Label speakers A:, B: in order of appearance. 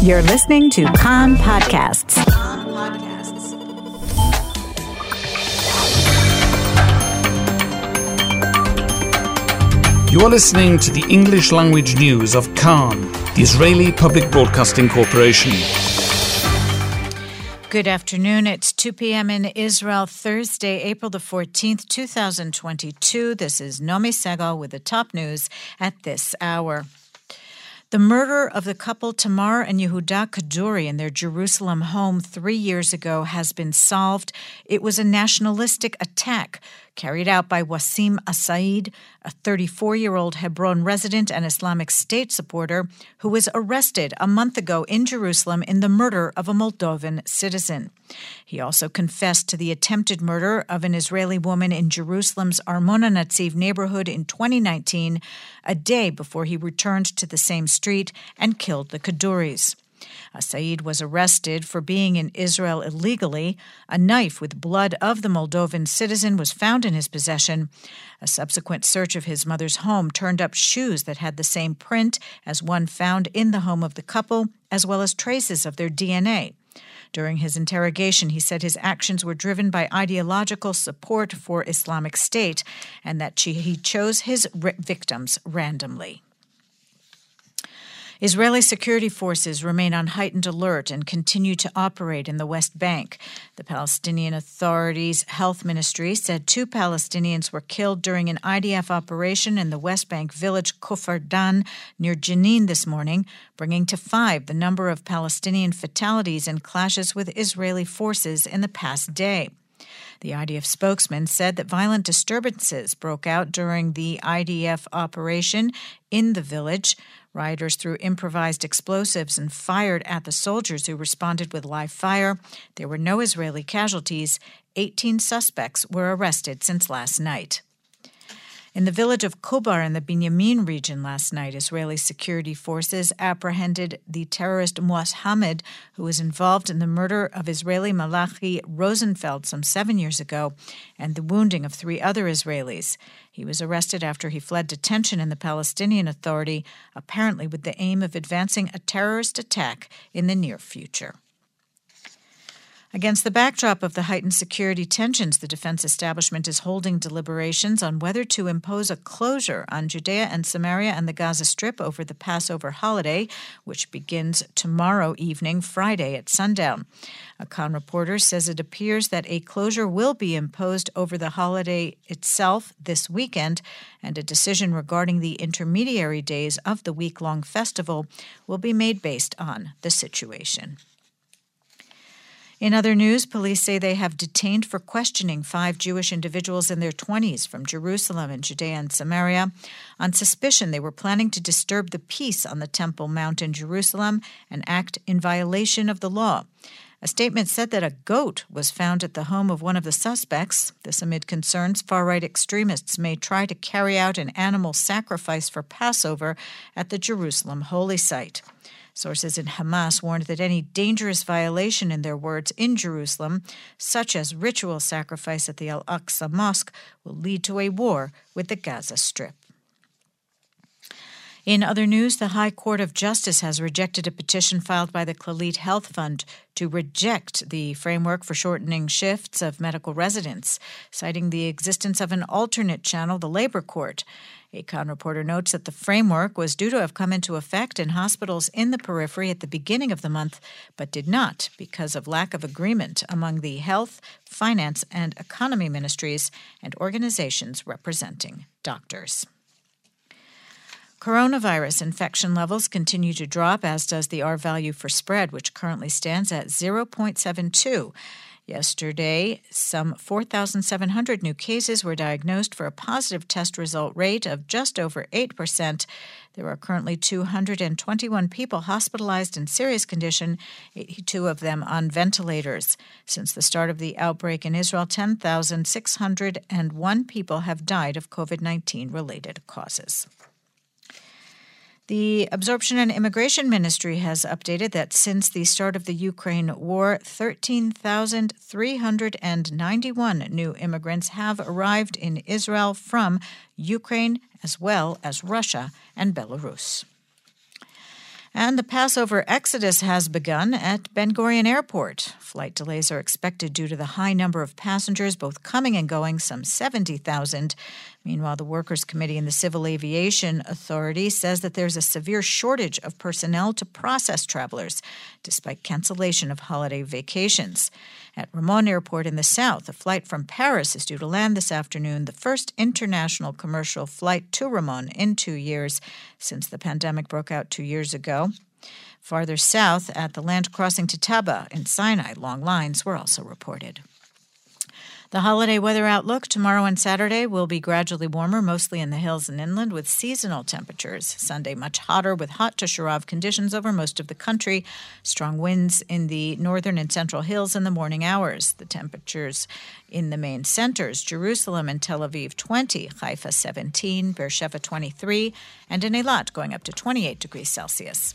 A: You're listening to Kan Podcasts.
B: You are listening to the English language news of Kan, the Israeli Public Broadcasting Corporation.
C: Good afternoon. It's 2 p.m. in Israel, Thursday, April the 14th, 2022. This is Nomi Segal with the top news at this hour. The murder of the couple Tamar and Yehuda Kaduri in their Jerusalem home three years ago has been solved. It was a nationalistic attack carried out by Wasim Asaid, a 34 year old Hebron resident and Islamic State supporter who was arrested a month ago in Jerusalem in the murder of a Moldovan citizen. He also confessed to the attempted murder of an Israeli woman in Jerusalem's Armon Hanatziv neighborhood in 2019, a day before he returned to the same street and killed the Kaduris. Uh, Saeed was arrested for being in Israel illegally. A knife with blood of the Moldovan citizen was found in his possession. A subsequent search of his mother's home turned up shoes that had the same print as one found in the home of the couple, as well as traces of their DNA. During his interrogation, he said his actions were driven by ideological support for Islamic State and that he chose his victims randomly. Israeli security forces remain on heightened alert and continue to operate in the West Bank. The Palestinian Authority's health ministry said two Palestinians were killed during an IDF operation in the West Bank village Kfar Dan near Jenin this morning, bringing to five the number of Palestinian fatalities in clashes with Israeli forces in the past day. The IDF spokesman said that violent disturbances broke out during the IDF operation in the village. Rioters threw improvised explosives and fired at the soldiers who responded with live fire. There were no Israeli casualties. 18 suspects were arrested since last night. In the village of Kobar in the Binyamin region last night, Israeli security forces apprehended the terrorist Mohammed, who was involved in the murder of Israeli Malachi Rosenfeld some seven years ago and the wounding of three other Israelis. He was arrested after he fled detention in the Palestinian Authority, apparently with the aim of advancing a terrorist attack in the near future. Against the backdrop of the heightened security tensions, the defense establishment is holding deliberations on whether to impose a closure on Judea and Samaria and the Gaza Strip over the Passover holiday, which begins tomorrow evening, Friday at sundown. A Kan reporter says it appears that a closure will be imposed over the holiday itself this weekend, and a decision regarding the intermediary days of the week long festival will be made based on the situation. In other news, police say they have detained for questioning five Jewish individuals in their 20s from Jerusalem and Judea and Samaria on suspicion they were planning to disturb the peace on the Temple Mount in Jerusalem and act in violation of the law. A statement said that a goat was found at the home of one of the suspects. This amid concerns far right extremists may try to carry out an animal sacrifice for Passover at the Jerusalem holy site. Sources in Hamas warned that any dangerous violation, in their words, in Jerusalem, such as ritual sacrifice at the Al Aqsa Mosque, will lead to a war with the Gaza Strip. In other news, the High Court of Justice has rejected a petition filed by the Clalit Health Fund to reject the framework for shortening shifts of medical residents, citing the existence of an alternate channel, the labor court. A Kan reporter notes that the framework was due to have come into effect in hospitals in the periphery at the beginning of the month, but did not because of lack of agreement among the health, finance, and economy ministries and organizations representing doctors. Coronavirus infection levels continue to drop, as does the R value for spread, which currently stands at 0.72. Yesterday, some 4,700 new cases were diagnosed for a positive test result rate of just over 8%. There are currently 221 people hospitalized in serious condition, 82 of them on ventilators. Since the start of the outbreak in Israel, 10,601 people have died of COVID 19 related causes. The Absorption and Immigration Ministry has updated that since the start of the Ukraine war, 13,391 new immigrants have arrived in Israel from Ukraine as well as Russia and Belarus. And the Passover exodus has begun at Ben Gurion Airport. Flight delays are expected due to the high number of passengers, both coming and going, some 70,000. Meanwhile, the Workers' Committee in the Civil Aviation Authority says that there's a severe shortage of personnel to process travelers, despite cancellation of holiday vacations. At Ramon Airport in the south, a flight from Paris is due to land this afternoon, the first international commercial flight to Ramon in two years since the pandemic broke out two years ago. Farther south, at the land crossing to Taba in Sinai, long lines were also reported. The holiday weather outlook tomorrow and Saturday will be gradually warmer, mostly in the hills and inland, with seasonal temperatures. Sunday, much hotter with hot to Sharav conditions over most of the country. Strong winds in the northern and central hills in the morning hours. The temperatures in the main centers Jerusalem and Tel Aviv 20, Haifa 17, Beersheba 23, and in Eilat going up to 28 degrees Celsius.